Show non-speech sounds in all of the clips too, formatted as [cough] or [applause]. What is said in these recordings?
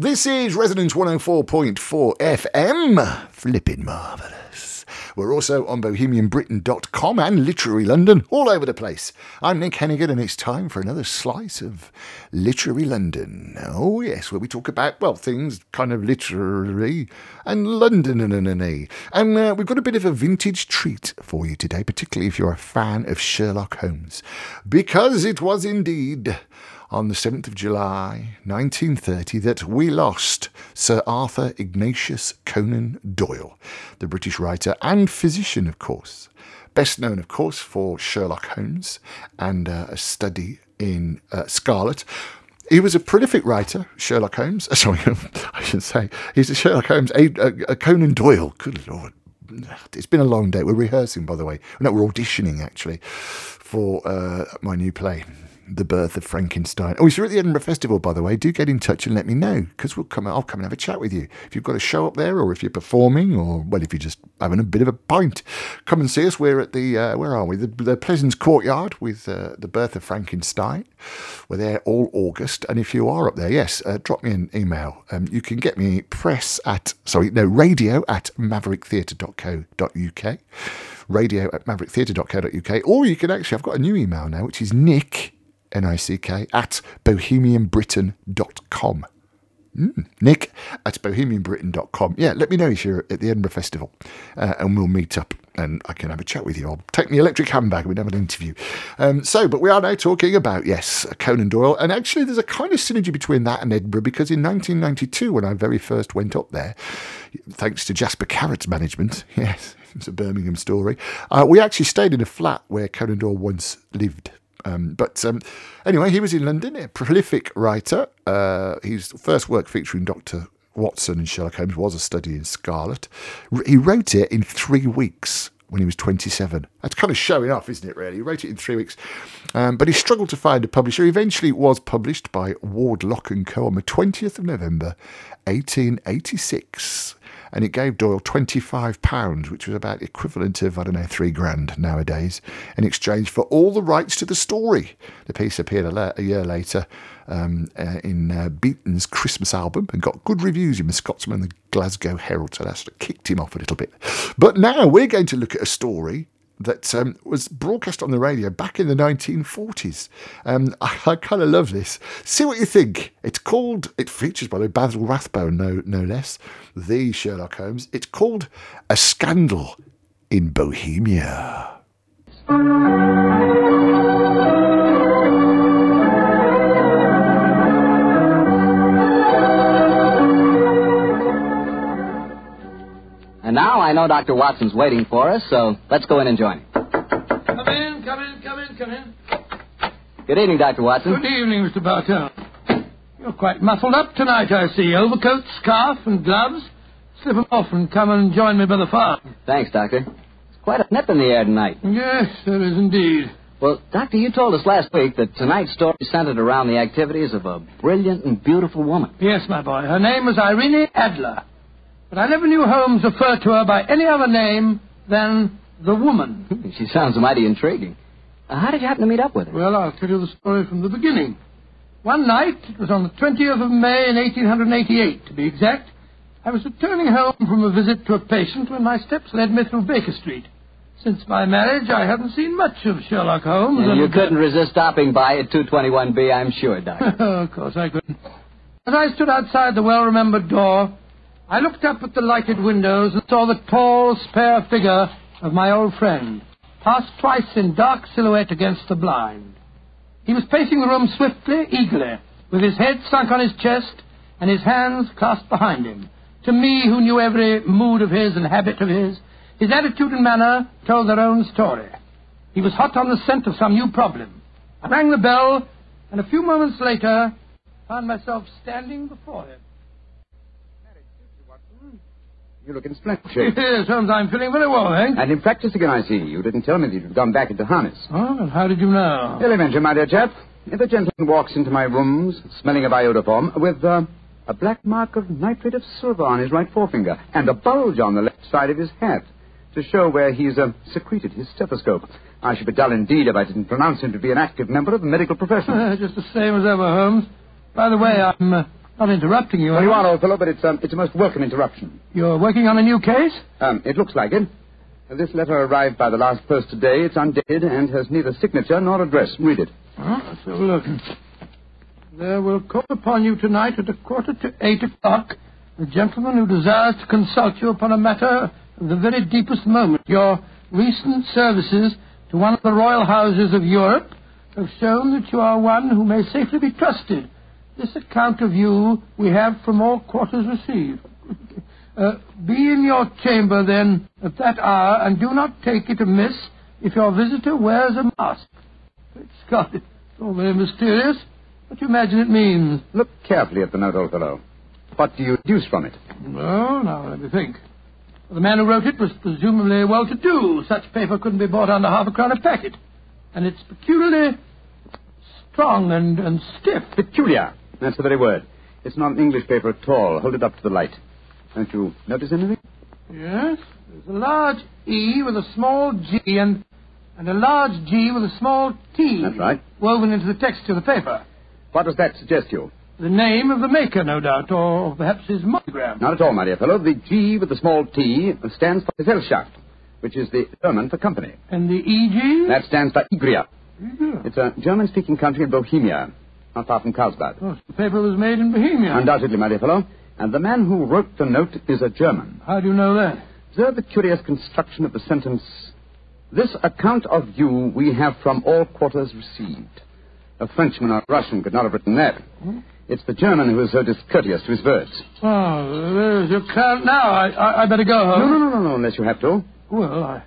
This is Resonance 104.4 FM. Flipping marvellous. We're also on bohemianbritain.com and Literary London, all over the place. I'm Nick Hennegan, and it's time for another slice of Literary London. Oh, yes, where we talk about, well, things kind of literary and London and and uh, we've got a bit of a vintage treat for you today, particularly if you're a fan of Sherlock Holmes, because it was indeed on the 7th of July 1930 that we lost Sir Arthur Ignatius Conan Doyle, the British writer and physician, of course. Best known, of course, for Sherlock Holmes and uh, a study in uh, Scarlet. He was a prolific writer, Sherlock Holmes. [laughs] Sorry, [laughs] I should say. He's a Sherlock Holmes, a, a, a Conan Doyle. Good Lord. It's been a long day. We're rehearsing, by the way. No, we're auditioning, actually, for uh, my new play the birth of Frankenstein. Oh, if you're at the Edinburgh Festival, by the way, do get in touch and let me know because we'll come. I'll come and have a chat with you if you've got a show up there, or if you're performing, or well, if you're just having a bit of a pint, come and see us. We're at the uh, where are we? The, the Pleasance Courtyard with uh, the birth of Frankenstein. We're there all August, and if you are up there, yes, uh, drop me an email. Um, you can get me press at sorry no radio at mavericktheatre.co.uk radio at mavericktheatre.co.uk, or you can actually, I've got a new email now, which is nick N-I-C-K, at bohemianbritain.com. Mm, Nick at bohemianbritain.com. Yeah, let me know if you're at the Edinburgh Festival uh, and we'll meet up and I can have a chat with you. I'll take the electric handbag and we'll have an interview. Um, so, but we are now talking about, yes, Conan Doyle. And actually, there's a kind of synergy between that and Edinburgh because in 1992, when I very first went up there, thanks to Jasper Carrott's management, [laughs] yes, it's a Birmingham story, uh, we actually stayed in a flat where Conan Doyle once lived. Um, but um, anyway, he was in London, a prolific writer. Uh, his first work featuring Dr. Watson and Sherlock Holmes was A Study in Scarlet. He wrote it in three weeks when he was 27. That's kind of showing off, isn't it, really? He wrote it in three weeks. Um, but he struggled to find a publisher. Eventually, it was published by Ward Lock & Co. on the 20th of November, 1886 and it gave Doyle £25, which was about equivalent of, I don't know, three grand nowadays, in exchange for all the rights to the story. The piece appeared a, year later um, uh, in uh, Beeton's Christmas album and got good reviews in the Scotsman and the Glasgow Herald, so that sort of kicked him off a little bit. But now we're going to look at a story that um, was broadcast on the radio back in the 1940s. Um, [laughs] I, I kind of love this. See what you think. It's called, it features, by the way, Basil Rathbone, no, no less, the Sherlock Holmes. It's called A Scandal in Bohemia. And now I know Dr. Watson's waiting for us, so let's go in and join him. Come in, come in, come in, come in. Good evening, Dr. Watson. Good evening, Mr. Bartell. You're quite muffled up tonight, I see. Overcoat, scarf, and gloves. Slip 'em off and come and join me by the fire. Thanks, Doctor. It's quite a nip in the air tonight. Yes, there is indeed. Well, Doctor, you told us last week that tonight's story centered around the activities of a brilliant and beautiful woman. Yes, my boy. Her name was Irene Adler. But I never knew Holmes refer to her by any other name than the woman. [laughs] she sounds mighty intriguing. Uh, how did you happen to meet up with her? Well, I'll tell you the story from the beginning. One night, it was on the 20th of May in 1888, to be exact, I was returning home from a visit to a patient when my steps led me through Baker Street. Since my marriage, I hadn't seen much of Sherlock Holmes. And you couldn't resist stopping by at 221B, I'm sure, Doctor. [laughs] of course I couldn't. As I stood outside the well-remembered door, I looked up at the lighted windows and saw the tall, spare figure of my old friend, pass twice in dark silhouette against the blind. He was pacing the room swiftly, eagerly, with his head sunk on his chest and his hands clasped behind him. To me, who knew every mood of his and habit of his, his attitude and manner told their own story. He was hot on the scent of some new problem. I rang the bell, and a few moments later found myself standing before him. You look in splendid shape. [laughs] Yes, Holmes, I'm feeling very well, eh? And in practice again, I see. You didn't tell me that you'd gone back into harness. Oh, well, how did you know? Elementary, my dear chap. If a gentleman walks into my rooms, smelling of iodoform, with uh, a black mark of nitrate of silver on his right forefinger, and a bulge on the left side of his hat, to show where he's uh, secreted his stethoscope, I should be dull indeed if I didn't pronounce him to be an active member of the medical profession. Uh, [laughs] just the same as ever, Holmes. By the way, I'm... Not interrupting you. Well, you are, old fellow, but it's, um, it's a most welcome interruption. You're working on a new case? Um, it looks like it. Uh, This letter arrived by the last post today. It's undated and has neither signature nor address. Read it. Huh? Let's have a look. There will call upon you tonight at a quarter to eight o'clock a gentleman who desires to consult you upon a matter of the very deepest moment. Your recent services to one of the royal houses of Europe have shown that you are one who may safely be trusted. This account of you we have from all quarters received. Uh, be in your chamber, then, at that hour, and do not take it amiss if your visitor wears a mask. Great Scott, it's all very mysterious. What do you imagine it means? Look carefully at the note, old fellow. What do you deduce from it? Well, now, let me think. The man who wrote it was presumably well-to-do. Such paper couldn't be bought under half a crown a packet. And it's peculiarly strong and, and stiff. Peculiar. That's the very word. It's not an English paper at all. Hold it up to the light. Don't you notice anything? Yes, there's a large E with a small G and, and a large G with a small T. That's right. Woven into the text of the paper. What does that suggest to you? The name of the maker, no doubt, or perhaps his monogram. Not at all, my dear fellow. The G with the small T stands for Gesellschaft, which is the German for company. And the EG? That stands for Egria. Yeah. It's a German-speaking country in Bohemia, not far from Karlsbad. Oh, the paper was made in Bohemia. Undoubtedly, my dear fellow. And the man who wrote the note is a German. How do you know that? Observe the curious construction of the sentence. This account of you we have from all quarters received. A Frenchman or a Russian could not have written that. Hmm? It's the German who is so discourteous to his words. Oh, there's your count now. I, I, I better go home. no, no, no, no, unless you have to. Well, I,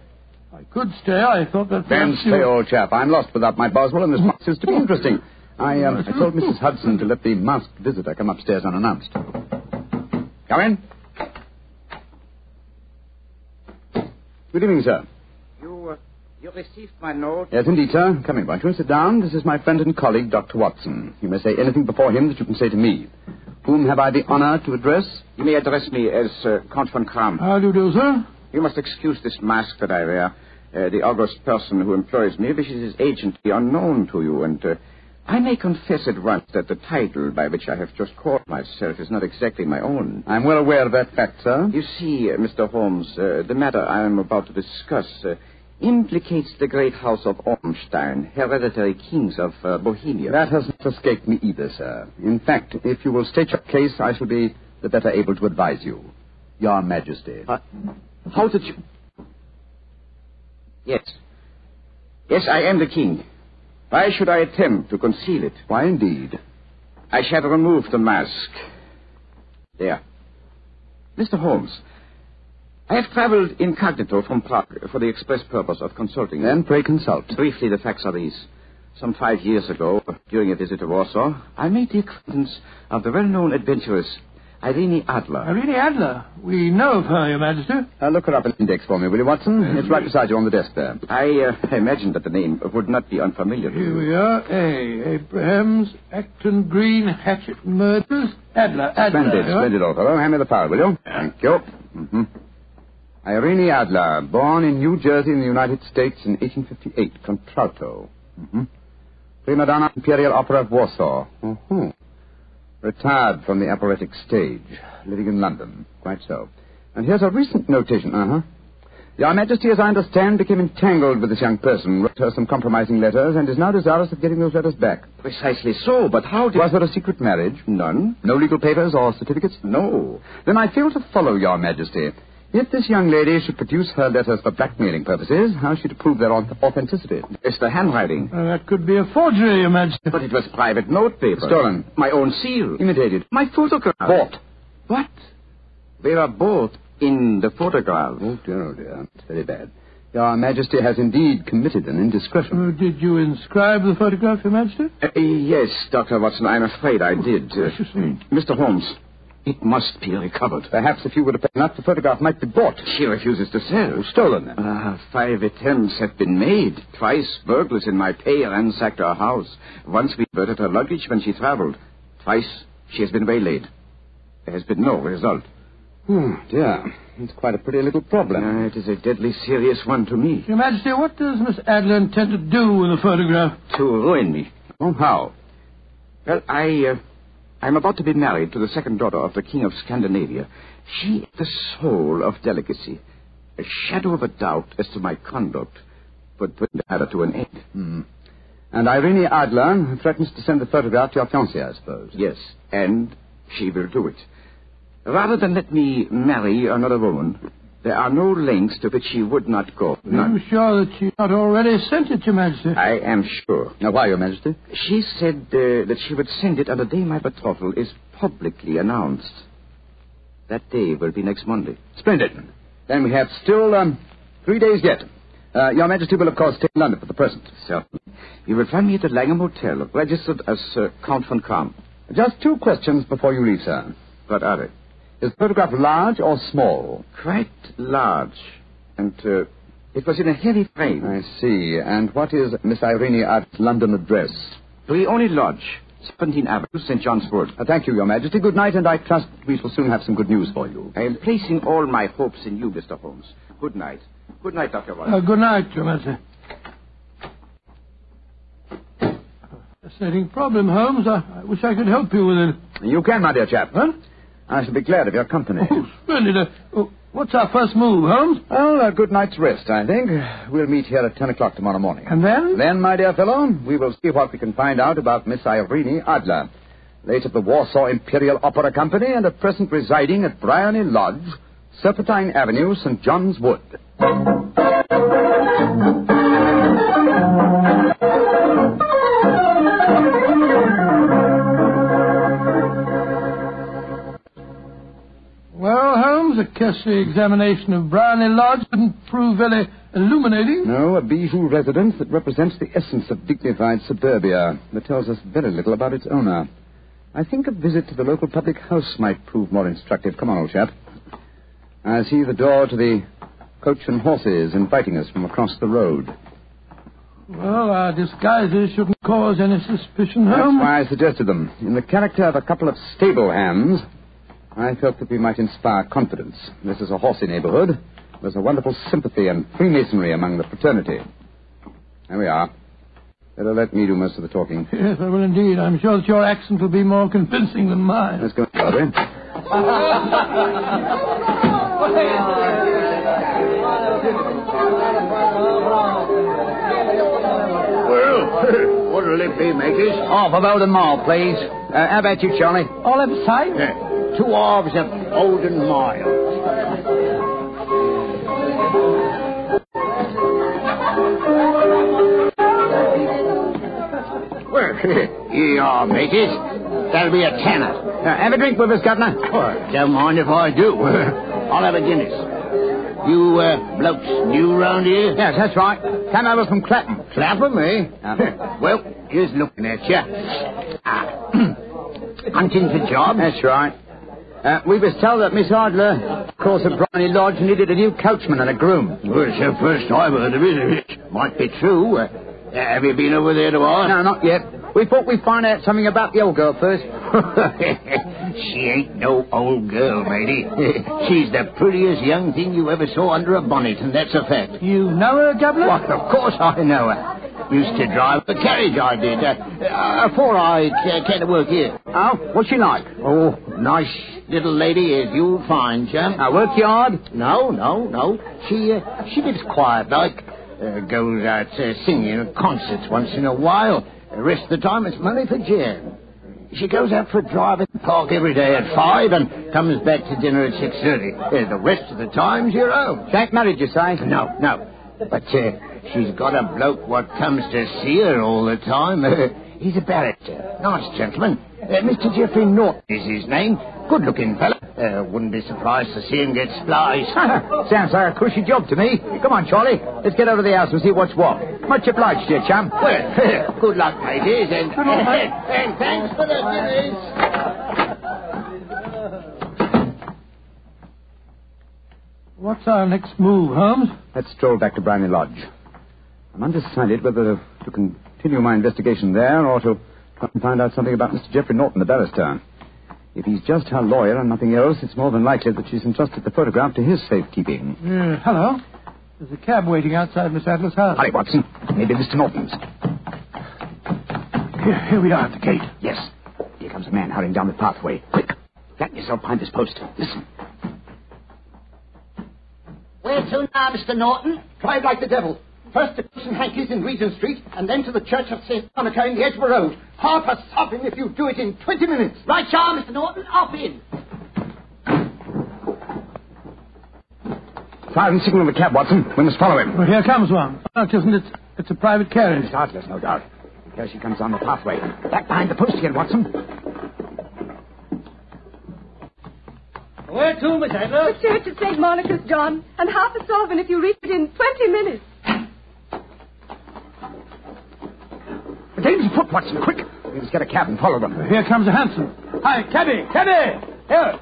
I could stay. I thought that Then perhaps you... stay, old chap. I'm lost without my Boswell, and this hmm? box is to be interesting. I, um, I told Mrs. Hudson to let the masked visitor come upstairs unannounced. Come in. Good evening, sir. You, uh, you received my note? Yes, indeed, sir. Come in, won't you? Sit down. This is my friend and colleague, Dr. Watson. You may say anything before him that you can say to me. Whom have I the honor to address? You may address me as uh, Count von Kram. How do you do, sir? You must excuse this mask that I wear. Uh, the august person who employs me wishes his agent to be unknown to you, and uh, I may confess at once that the title by which I have just called myself is not exactly my own. I'm well aware of that fact, sir. You see, uh, Mr. Holmes, uh, the matter I am about to discuss uh, implicates the great house of Ormstein, hereditary kings of uh, Bohemia. That has not escaped me either, sir. In fact, if you will state your case, I shall be the better able to advise you. Your Majesty. Uh, how did you... Yes. Yes, I am the king. Why should I attempt to conceal it? Why, indeed? I shall remove the mask. There. Mr. Holmes, I have traveled incognito from Prague for the express purpose of consulting you. Then pray consult. Briefly, the facts are these. Some five years ago, during a visit to Warsaw, I made the acquaintance of the well-known adventuress Irene Adler. Irene Adler. We know of her, Your Majesty. Uh, look her up in the index for me, will you, Watson? It's right beside you on the desk there. I uh, imagined that the name would not be unfamiliar to you. Here you. we are. A. Abrahams, Acton Green, Hatchet Murders. Adler. Adler. Splendid, Huh? splendid, old fellow. Hand me the file, will you? Thank you. Mm-hmm. Irene Adler, born in New Jersey in the United States in 1858, contralto. Mm-hmm. Prima donna Imperial Opera of Warsaw. Mm-hmm. Retired from the operatic stage, living in London. Quite so. And here's a recent notation. Uh-huh. Your Majesty, as I understand, became entangled with this young person, wrote her some compromising letters, and is now desirous of getting those letters back. Precisely so, but how did... Was there a secret marriage? None? No legal papers or certificates? No. Then I fail to follow, Your Majesty. If this young lady should produce her letters for blackmailing purposes, how is she to prove their authenticity? It's the handwriting. Uh, that could be a forgery, Your Majesty. But it was private note paper. Stolen. My own seal. Imitated. My photograph. Bought. What? They were both in the photograph. Oh, dear, oh, dear. It's very bad. Your Majesty has indeed committed an indiscretion. Uh, did you inscribe the photograph, Your Majesty? Uh, yes, Dr. Watson, I'm afraid I did. Uh, Gracious me. Mr. Holmes, it must be recovered. Perhaps if you would have paid enough, the photograph might be bought. She refuses to sell. Stolen, then. Uh, five attempts have been made. Twice burglars in my pay ransacked her house. Once we diverted her luggage when she traveled. Twice she has been waylaid. There has been no result. Oh, dear. It's quite a pretty little problem. Uh, it is a deadly serious one to me. Your Majesty, what does Miss Adler intend to do with the photograph? To ruin me. Oh, how? Well, I, uh, I'm about to be married to the second daughter of the King of Scandinavia. She is the soul of delicacy. A shadow of a doubt as to my conduct would put the matter to an end. Hmm. And Irene Adler threatens to send the photograph to your fiancée, I suppose. Yes, and she will do it. Rather than let me marry another woman, there are no lengths to which she would not go. Are None. you sure that she's not already sent it, Your Majesty? I am sure. Now, why, Your Majesty? She said uh, that she would send it on the day my betrothal is publicly announced. That day will be next Monday. Splendid. Then we have still um, three days yet. Uh, Your Majesty will, of course, stay in London for the present. Certainly. You will find me at the Langham Hotel, registered as uh, Count von Kram. Just two questions before you leave, sir. What are they? Is the photograph large or small? Quite large. And uh, it was in a heavy frame. I see. And what is Miss Irene Adler's London address? Bryony Lodge, 17 Avenue, St. John's Wood. Uh, thank you, Your Majesty. Good night, and I trust we shall soon have some good news for you. I am placing all my hopes in you, Mr. Holmes. Good night. Good night, Dr. Watson. Uh, good night, Your Majesty. A fascinating problem, Holmes. I, I wish I could help you with it. You can, my dear chap. Huh? I shall be glad of your company. Oh, splendid. Uh, oh, what's our first move, Holmes? Well, a good night's rest, I think. We'll meet here at 10 o'clock tomorrow morning. And then? Then, my dear fellow, we will see what we can find out about Miss Irene Adler, late of the Warsaw Imperial Opera Company and at present residing at Bryony Lodge, Serpentine Avenue, St. John's Wood. Well, Holmes, I guess the examination of Bryony Lodge didn't prove very illuminating. No, a bijou residence that represents the essence of dignified suburbia, but tells us very little about its owner. I think a visit to the local public house might prove more instructive. Come on, old chap. I see the door to the coach and horses inviting us from across the road. Well, our disguises shouldn't cause any suspicion, Holmes. That's why I suggested them. In the character of a couple of stable hands, I felt that we might inspire confidence. This is a horsey neighborhood. There's a wonderful sympathy and freemasonry among the fraternity. There we are. Better let me do most of the talking. [laughs] Yes, I will indeed. I'm sure that your accent will be more convincing than mine. Let's go, Audrey. Well, [laughs] what'll it be, mateys? Half of Olden Mile, please. Uh, how about you, Charlie? All upside? Yeah, two halves of Olden Mile. Well, [laughs] here you are, mateys. That'll be a tenner. Uh, have a drink with us, Governor. Oh, don't mind if I do. [laughs] I'll have a Guinness. You uh, blokes new round here? Yes, that's right. Came over from Clapham. Clapham, eh? Uh. [laughs] well, just looking at you. Ah. [clears throat] Hunting for jobs? That's right. Uh, we was told that Miss Adler, of course, at Bryony Lodge, needed a new coachman and a groom. Well, it's the first I've heard of it. It might be true. Uh, have you been over there to ask? No, not yet. We thought we'd find out something about the old girl first. [laughs] she ain't no old girl, matey. [laughs] She's the prettiest young thing you ever saw under a bonnet, and that's a fact. You know her, Governor? Why, of course I know her. Used to drive the carriage, I did. Uh, uh, before I came to work here. Oh, what's she like? Oh, nice little lady as you'll find, chum. Uh, work yard? No, no, no. She uh, she lives quiet like. Uh, goes out uh, singing at concerts once in a while. The rest of the time it's money for jam. She goes out for a drive at the park every day at five and comes back to dinner at six thirty. Uh, the rest of the time's your own. Jack married, you say? No, no. But uh, she's got a bloke what comes to see her all the time. he's a barrister. Nice gentleman. Uh, Mr. Geoffrey Norton is his name. Good-looking fella. Uh, wouldn't be surprised to see him get spliced. [laughs] Sounds like a cushy job to me. Come on, Charlie. Let's get over to the house and see what's what. Much obliged to you, chum. Well, [laughs] good luck, mateys, [laughs] and, and thanks for the dinners. What's our next move, Holmes? Let's stroll back to Bryony Lodge. I'm undecided whether to continue my investigation there or to try and find out something about Mr. Geoffrey Norton, the barrister. If he's just her lawyer and nothing else, it's more than likely that she's entrusted the photograph to his safekeeping. Uh, hello. There's a cab waiting outside Miss Adler's house. Hurry, Watson. Maybe Mr. Norton's. Here, here we are at the gate. Yes. Here comes a man hurrying down the pathway. Quick, flatten yourself behind this post. Listen. Where to now, Mr. Norton? Drive like the devil. First to St. Hankey's in Regent Street, and then to the Church of St. Monica in the Edgware Road. Half a sovereign if you do it in 20 minutes. Right, Charles, Mr. Norton. Up in. Fire and signal the cab, Watson. We must follow him. Well, here comes one. Oh, it isn't. It's, it's a private carriage. Miss Adler's, no doubt. Here she comes down the pathway. Back behind the post again, Watson. Where to, Miss Adler? The church of St. Monica's, John, and half a sovereign if you reach it in 20 minutes. Watson. Quick. We must get a cab and follow them. Here comes a hansom. Hi, cabby, cabby! Here.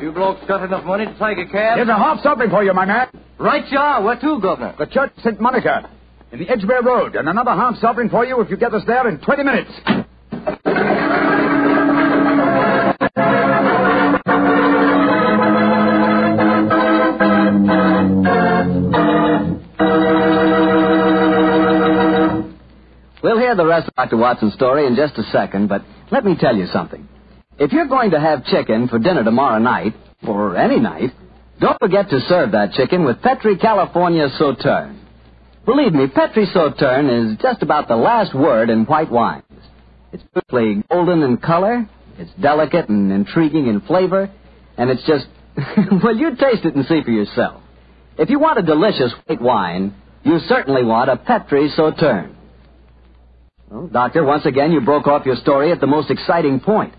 You blokes got enough money to take a cab? Here's a half sovereign for you, my man. Right you are. Where to, Governor? The Church St. Monica in the Edgware Road, and another half sovereign for you if you get us there in 20 minutes. The rest of Dr. Watson's story in just a second, but let me tell you something. If you're going to have chicken for dinner tomorrow night, or any night, don't forget to serve that chicken with Petri California Sauterne. Believe me, Petri Sauterne is just about the last word in white wines. It's beautifully golden in color, it's delicate and intriguing in flavor, and it's just, [laughs] well, you taste it and see for yourself. If you want a delicious white wine, you certainly want a Petri Sauterne. Well, Doctor, once again, you broke off your story at the most exciting point.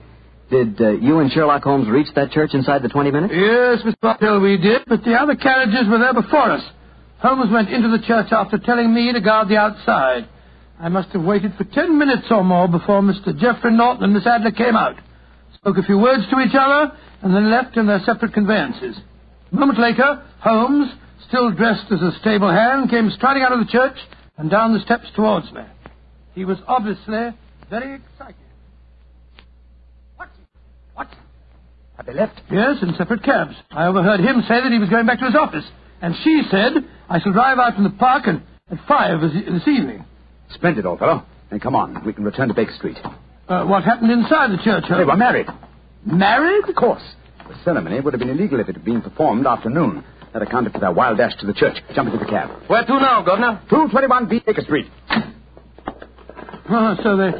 Did uh, you and Sherlock Holmes reach that church inside the 20 minutes? Yes, Mr. Bartell, we did, but the other carriages were there before us. Holmes went into the church after telling me to guard the outside. I must have waited for ten minutes or more before Mr. Geoffrey Norton and Miss Adler came out, spoke a few words to each other, and then left in their separate conveyances. A moment later, Holmes, still dressed as a stable hand, came striding out of the church and down the steps towards me. He was obviously very excited. Watson. Have they left? Yes, in separate cabs. I overheard him say that he was going back to his office. And she said, I shall drive out from the park and, at five this, this evening. Splendid, old fellow. Then come on. We can return to Baker Street. Uh, what happened inside the church? They were married. Married? Of course. The ceremony would have been illegal if it had been performed after noon. That accounted for their wild dash to the church. Jump into the cab. Where to now, Governor? 221 B Baker Street. Oh, so they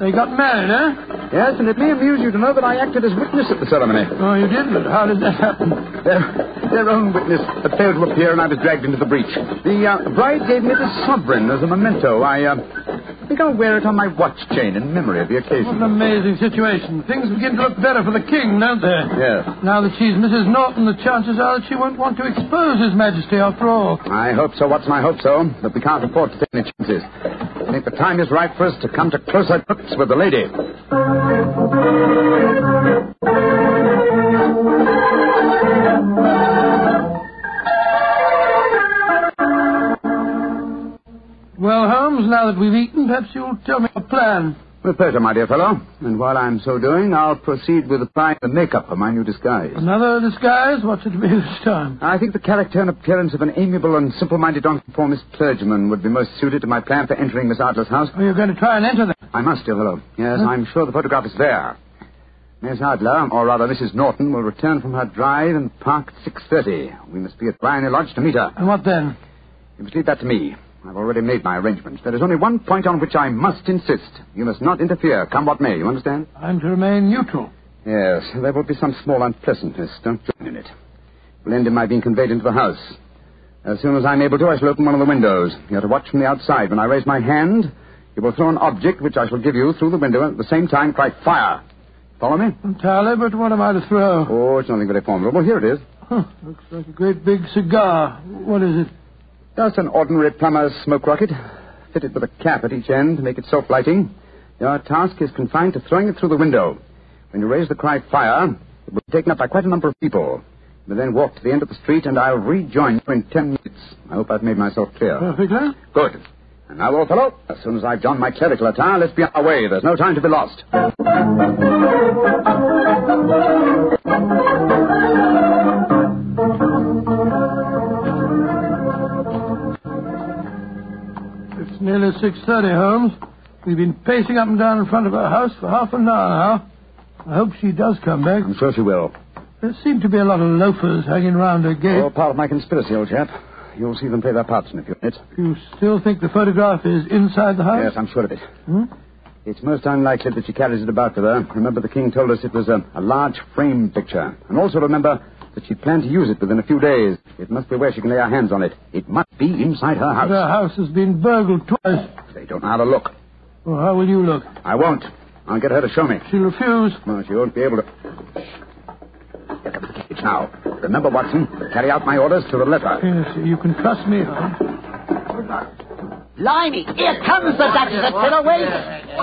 they got married, eh? Yes, and it may amuse you to know that I acted as witness at the ceremony. Oh, you did? But how did that happen? Their, their own witness had failed to appear, and I was dragged into the breach. The uh, bride gave me the sovereign as a memento. I uh, think I'll wear it on my watch chain in memory of the occasion. What an amazing situation. Things begin to look better for the king, don't they? Yes. Now that she's Mrs. Norton, the chances are that she won't want to expose His Majesty after all. I hope so, Watson. I hope so. But we can't afford to take any chances. I think the time is right for us to come to closer grips with the lady. Well, Holmes, now that we've eaten, perhaps you'll tell me your plan. With pleasure, my dear fellow. And while I'm so doing, I'll proceed with applying the makeup for my new disguise. Another disguise? What's it to be this time? I think the character and appearance of an amiable and simple-minded nonconformist clergyman would be most suited to my plan for entering Miss Adler's house. Are you going to try and enter them? I must, dear fellow. Yes, I'm sure the photograph is there. Miss Adler, or rather Mrs. Norton, will return from her drive and park at 6.30. We must be at Bryony Lodge to meet her. And what then? You must leave that to me. I've already made my arrangements. There is only one point on which I must insist. You must not interfere, come what may. You understand? I'm to remain neutral. Yes, there will be some small unpleasantness. Don't join in it. It will end in my being conveyed into the house. As soon as I'm able to, I shall open one of the windows. You're to watch from the outside. When I raise my hand, you will throw an object which I shall give you through the window and at the same time cry fire. Follow me? Entirely, but what am I to throw? Oh, it's nothing very formidable. Here it is. Huh, looks like a great big cigar. What is it? Just an ordinary plumber's smoke rocket, fitted with a cap at each end to make it self-lighting. Your task is confined to throwing it through the window. When you raise the cry fire, it will be taken up by quite a number of people. You then walk to the end of the street, and I'll rejoin you in ten minutes. I hope I've made myself clear. Perfectly. Good. And now, old fellow, as soon as I've donned my clerical attire, let's be on our way. There's no time to be lost. It's nearly 6.30, Holmes. We've been pacing up and down in front of her house for half an hour now. I hope she does come back. I'm sure she will. There seem to be a lot of loafers hanging round her gate. All part of my conspiracy, old chap. You'll see them play their parts in a few minutes. You still think the photograph is inside the house? Yes, I'm sure of it. Hmm? It's most unlikely that she carries it about with her. Remember, the king told us it was a, a large frame picture. And also remember that she planned to use it within a few days. It must be where she can lay her hands on it. It must be inside her house. Her house has been burgled twice. They don't know how to look. Well, how will you look? I won't. I'll get her to show me. She'll refuse. No, she won't be able to. Get up the cage now. Remember, Watson, carry out my orders to the letter. Yes, you can trust me, Holmes. Blimey, here comes the Duchess of Fiddleways.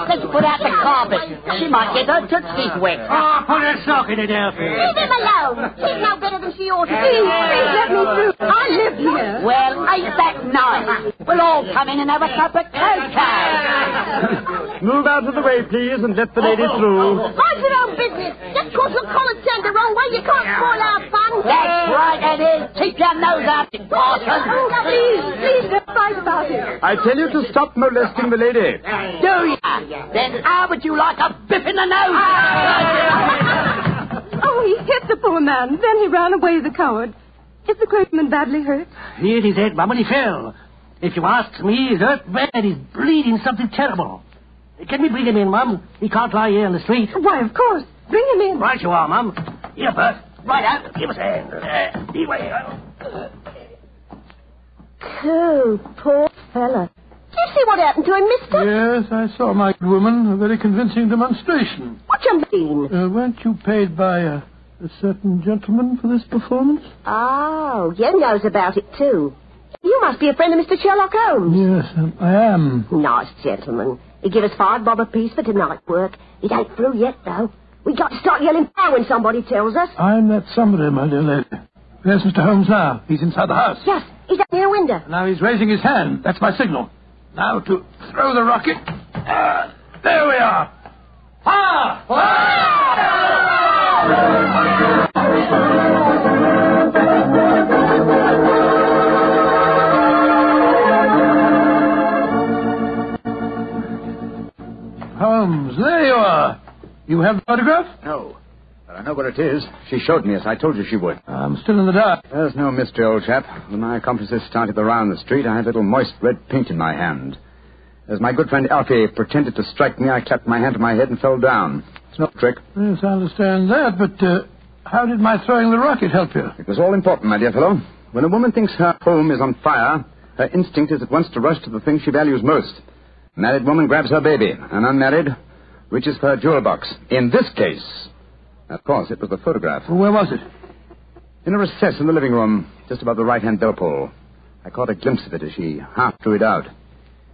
Let's put out the carpet. She might get her tootsies wet. Oh, put her sock in it, Elfie. Leave him alone. She's no better than she ought to be. Please, please let me through. I live here. Well, ain't that nice? We'll all come in and have a cup of cocoa. Move out of the way, please, and let the lady through. Mind your own business. Just because your collar's turned the wrong way, you can't spoil our fun. That's right, it is. Keep your nose out, you parson. Oh, please, please don't fight about it. I tell you to stop molesting the lady. Do ya? Then how would you like a biff in the nose? [laughs] Oh, he hit the poor man. Then he ran away, the coward. Is the clergyman badly hurt? He hit his head, Mum, and he fell. If you ask me, he's hurt bad. He's bleeding something terrible. Can we bring him in, Mum? He can't lie here in the street. Why, of course. Bring him in. Right you are, Mum. Here, Bert. Right out. Give us a hand. Uh, anyway, uh, Oh, poor fella. Did you see what happened to him, mister? Yes, I saw my good woman. A very convincing demonstration. What you mean? Uh, weren't you paid by a, a certain gentleman for this performance? Oh, you knows about it, too. You must be a friend of Mr. Sherlock Holmes. Yes, um, I am. Nice gentleman. He give us five bob apiece for tonight's work. It ain't through yet, though. We got to start yelling pow when somebody tells us. I'm that somebody, my dear lady. There's Mr. Holmes now. He's inside the house. Yes, he's up near a window. Now he's raising his hand. That's my signal. Now to throw the rocket. Ah, there we are. Ha! Holmes, You have the photograph? No. But I know what it is. She showed me as I told you she would. I'm still in the dark. There's no mystery, old chap. When my accomplices started around the street, I had a little moist red paint in my hand. As my good friend Alfie pretended to strike me, I clapped my hand to my head and fell down. It's no trick. Yes, I understand that, but uh, how did my throwing the rocket help you? It was all important, my dear fellow. When a woman thinks her home is on fire, her instinct is at once to rush to the thing she values most. A married woman grabs her baby. An unmarried reaches for her jewel box. In this case, of course, it was the photograph. Well, where was it? In a recess in the living room, just above the right-hand bell pull. I caught a glimpse of it as she half drew it out.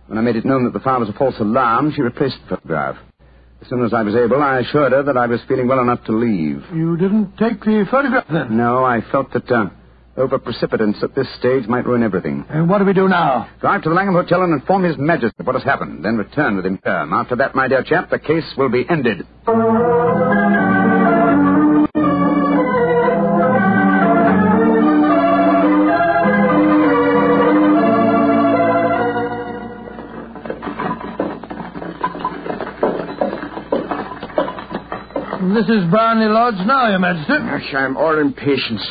When I made it known that the fire was a false alarm, she replaced the photograph. As soon as I was able, I assured her that I was feeling well enough to leave. You didn't take the photograph then? No, I felt that uh, over precipitance at this stage might ruin everything. And what do we do now? Drive to the Langham Hotel and inform His Majesty of what has happened, then return with him here. After that, my dear chap, the case will be ended. This is Barney Lodge now, Your Majesty. Gosh, I'm all impatience.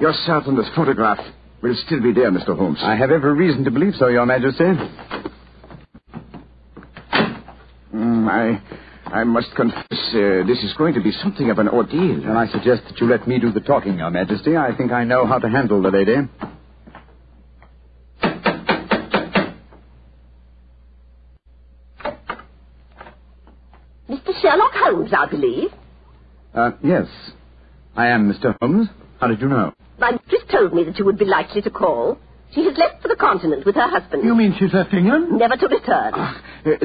Yourself and this photograph will still be there, Mr. Holmes. I have every reason to believe so, Your Majesty. Mm, I, I must confess, uh, this is going to be something of an ordeal. And I suggest that you let me do the talking, Your Majesty. I think I know how to handle the lady. Mr. Sherlock Holmes, I believe. Uh, yes. I am Mr. Holmes. How did you know? My mistress told me that you would be likely to call. She has left for the continent with her husband. You mean she's left England? Never to return. Uh,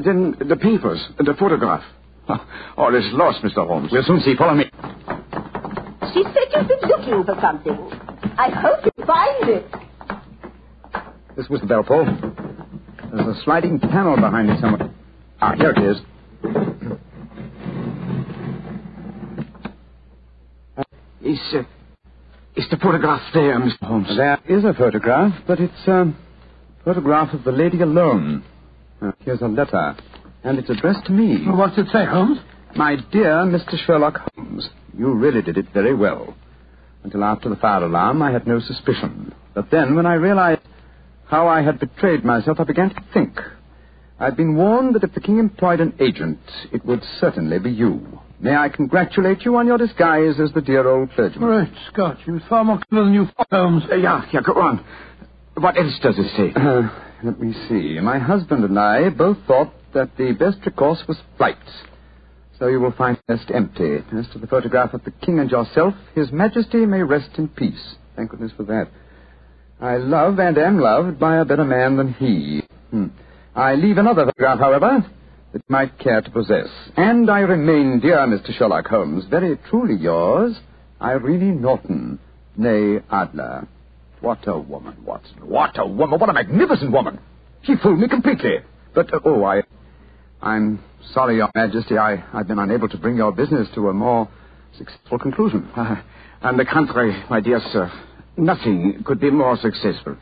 then the papers, the photograph. [laughs] Oh, all is lost, Mr. Holmes. We'll soon see. Follow me. She said you've been looking for something. I hope you find it. This was the bell pull. There's a sliding panel behind it somewhere. Ah, here it is. [clears throat] Is, uh, is the photograph there, Mr. Holmes? There is a photograph, but it's a photograph of the lady alone. Uh, here's a letter, and it's addressed to me. Well, what's it say, Holmes? My dear Mr. Sherlock Holmes, you really did it very well. Until after the fire alarm, I had no suspicion. But then, when I realized how I had betrayed myself, I began to think. I'd been warned that if the king employed an agent, it would certainly be you. May I congratulate you on your disguise as the dear old clergyman? Great Scott, you was far more clever than you, Holmes. Uh, yeah, yeah, go on. What else does it say? Uh, let me see. My husband and I both thought that the best recourse was flight. So you will find the nest empty. As to the photograph of the king and yourself, his majesty may rest in peace. Thank goodness for that. I love and am loved by a better man than he. Hmm. I leave another photograph, however, that you might care to possess. And I remain, dear Mr. Sherlock Holmes, very truly yours, Irene Norton, née Adler. What a woman, Watson. What a woman. What a magnificent woman. She fooled me completely. But, uh, oh, I. I'm sorry, Your Majesty. I, I've been unable to bring your business to a more successful conclusion. Uh, on the contrary, my dear sir, nothing could be more successful.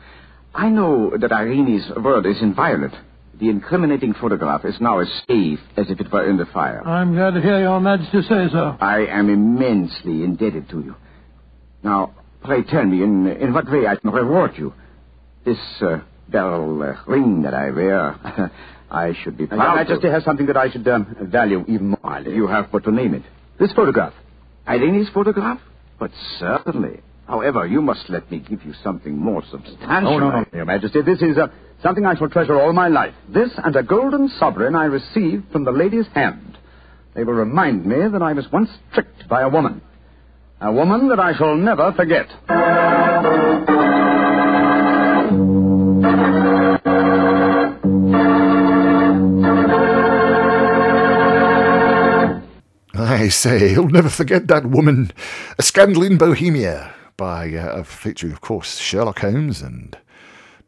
I know that Irene's word is inviolate. The incriminating photograph is now as safe as if it were in the fire. I'm glad to hear Your Majesty say so. I am immensely indebted to you. Now, pray tell me in, in what way I can reward you. This uh, beryl uh, ring that I wear, [laughs] I should be proud Your Majesty to. has something that I should um, value even more highly. You have but to name it. This photograph. Irene's photograph? But certainly. However, you must let me give you something more substantial. Oh, no, no, Your Majesty. This is uh, something I shall treasure all my life. This and a golden sovereign I received from the lady's hand. They will remind me that I was once tricked by a woman. A woman that I shall never forget. I say, he'll never forget that woman. A Scandal in Bohemia, by uh, featuring, of course, Sherlock Holmes and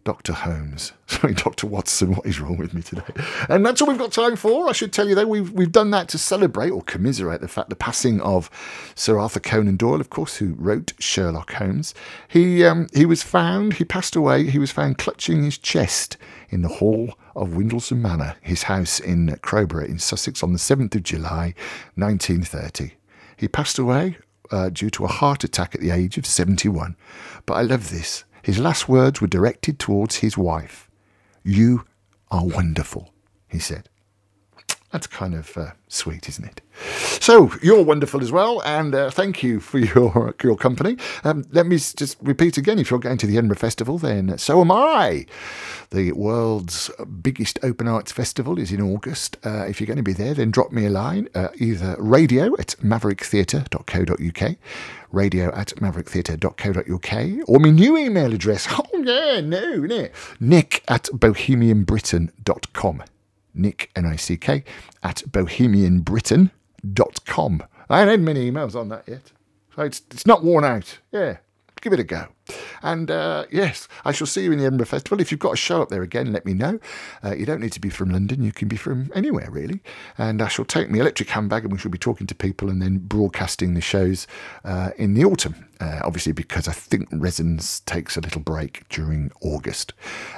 Dr. Holmes. [laughs] Sorry, Dr. Watson, what is wrong with me today? And that's all we've got time for. I should tell you, though, we've, we've done that to celebrate or commiserate the fact the passing of Sir Arthur Conan Doyle, of course, who wrote Sherlock Holmes. He, um, he was found, he passed away, he was found clutching his chest in the hall of Windlesham Manor, his house in Crowborough in Sussex, on the 7th of July, 1930. He passed away uh, due to a heart attack at the age of 71. But I love this. His last words were directed towards his wife. You are wonderful, he said. That's kind of uh, sweet, isn't it? So you're wonderful as well, and uh, thank you for your [laughs] your company. Um, let me just repeat again: if you're going to the Edinburgh Festival, then so am I. The world's biggest open arts festival is in August. Uh, if you're going to be there, then drop me a line, uh, either radio at mavericktheatre.co.uk, radio at mavericktheatre.co.uk, or my new email address. [laughs] Oh yeah, no, no, nick at bohemianbritain.com. Nick, N-I-C-K, at bohemianbritain.com. I haven't had many emails on that yet. So it's, it's not worn out. Yeah, give it a go. And uh, yes, I shall see you in the Edinburgh Festival. If you've got a show up there again, let me know. Uh, you don't need to be from London, you can be from anywhere really. And I shall take my electric handbag and we shall be talking to people and then broadcasting the shows uh, in the autumn. Uh, obviously, because I think Resonance takes a little break during August.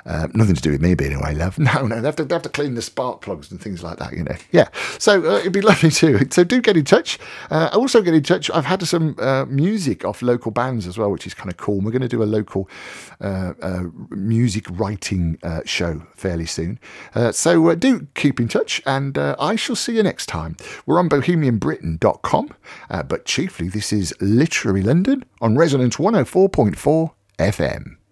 Uh, nothing to do with me being away, love. [laughs] No, no, they have, to, they have to clean the spark plugs and things like that, you know. Yeah, so uh, it'd be [laughs] lovely too. So do get in touch. Also get in touch. I've had some music off local bands as well, which is kind of cool. We're going to do a local uh, uh, music writing uh, show fairly soon. So do keep in touch, and I shall see you next time. We're on bohemianbritain.com, but chiefly this is Literary London on Resonance 104.4 FM.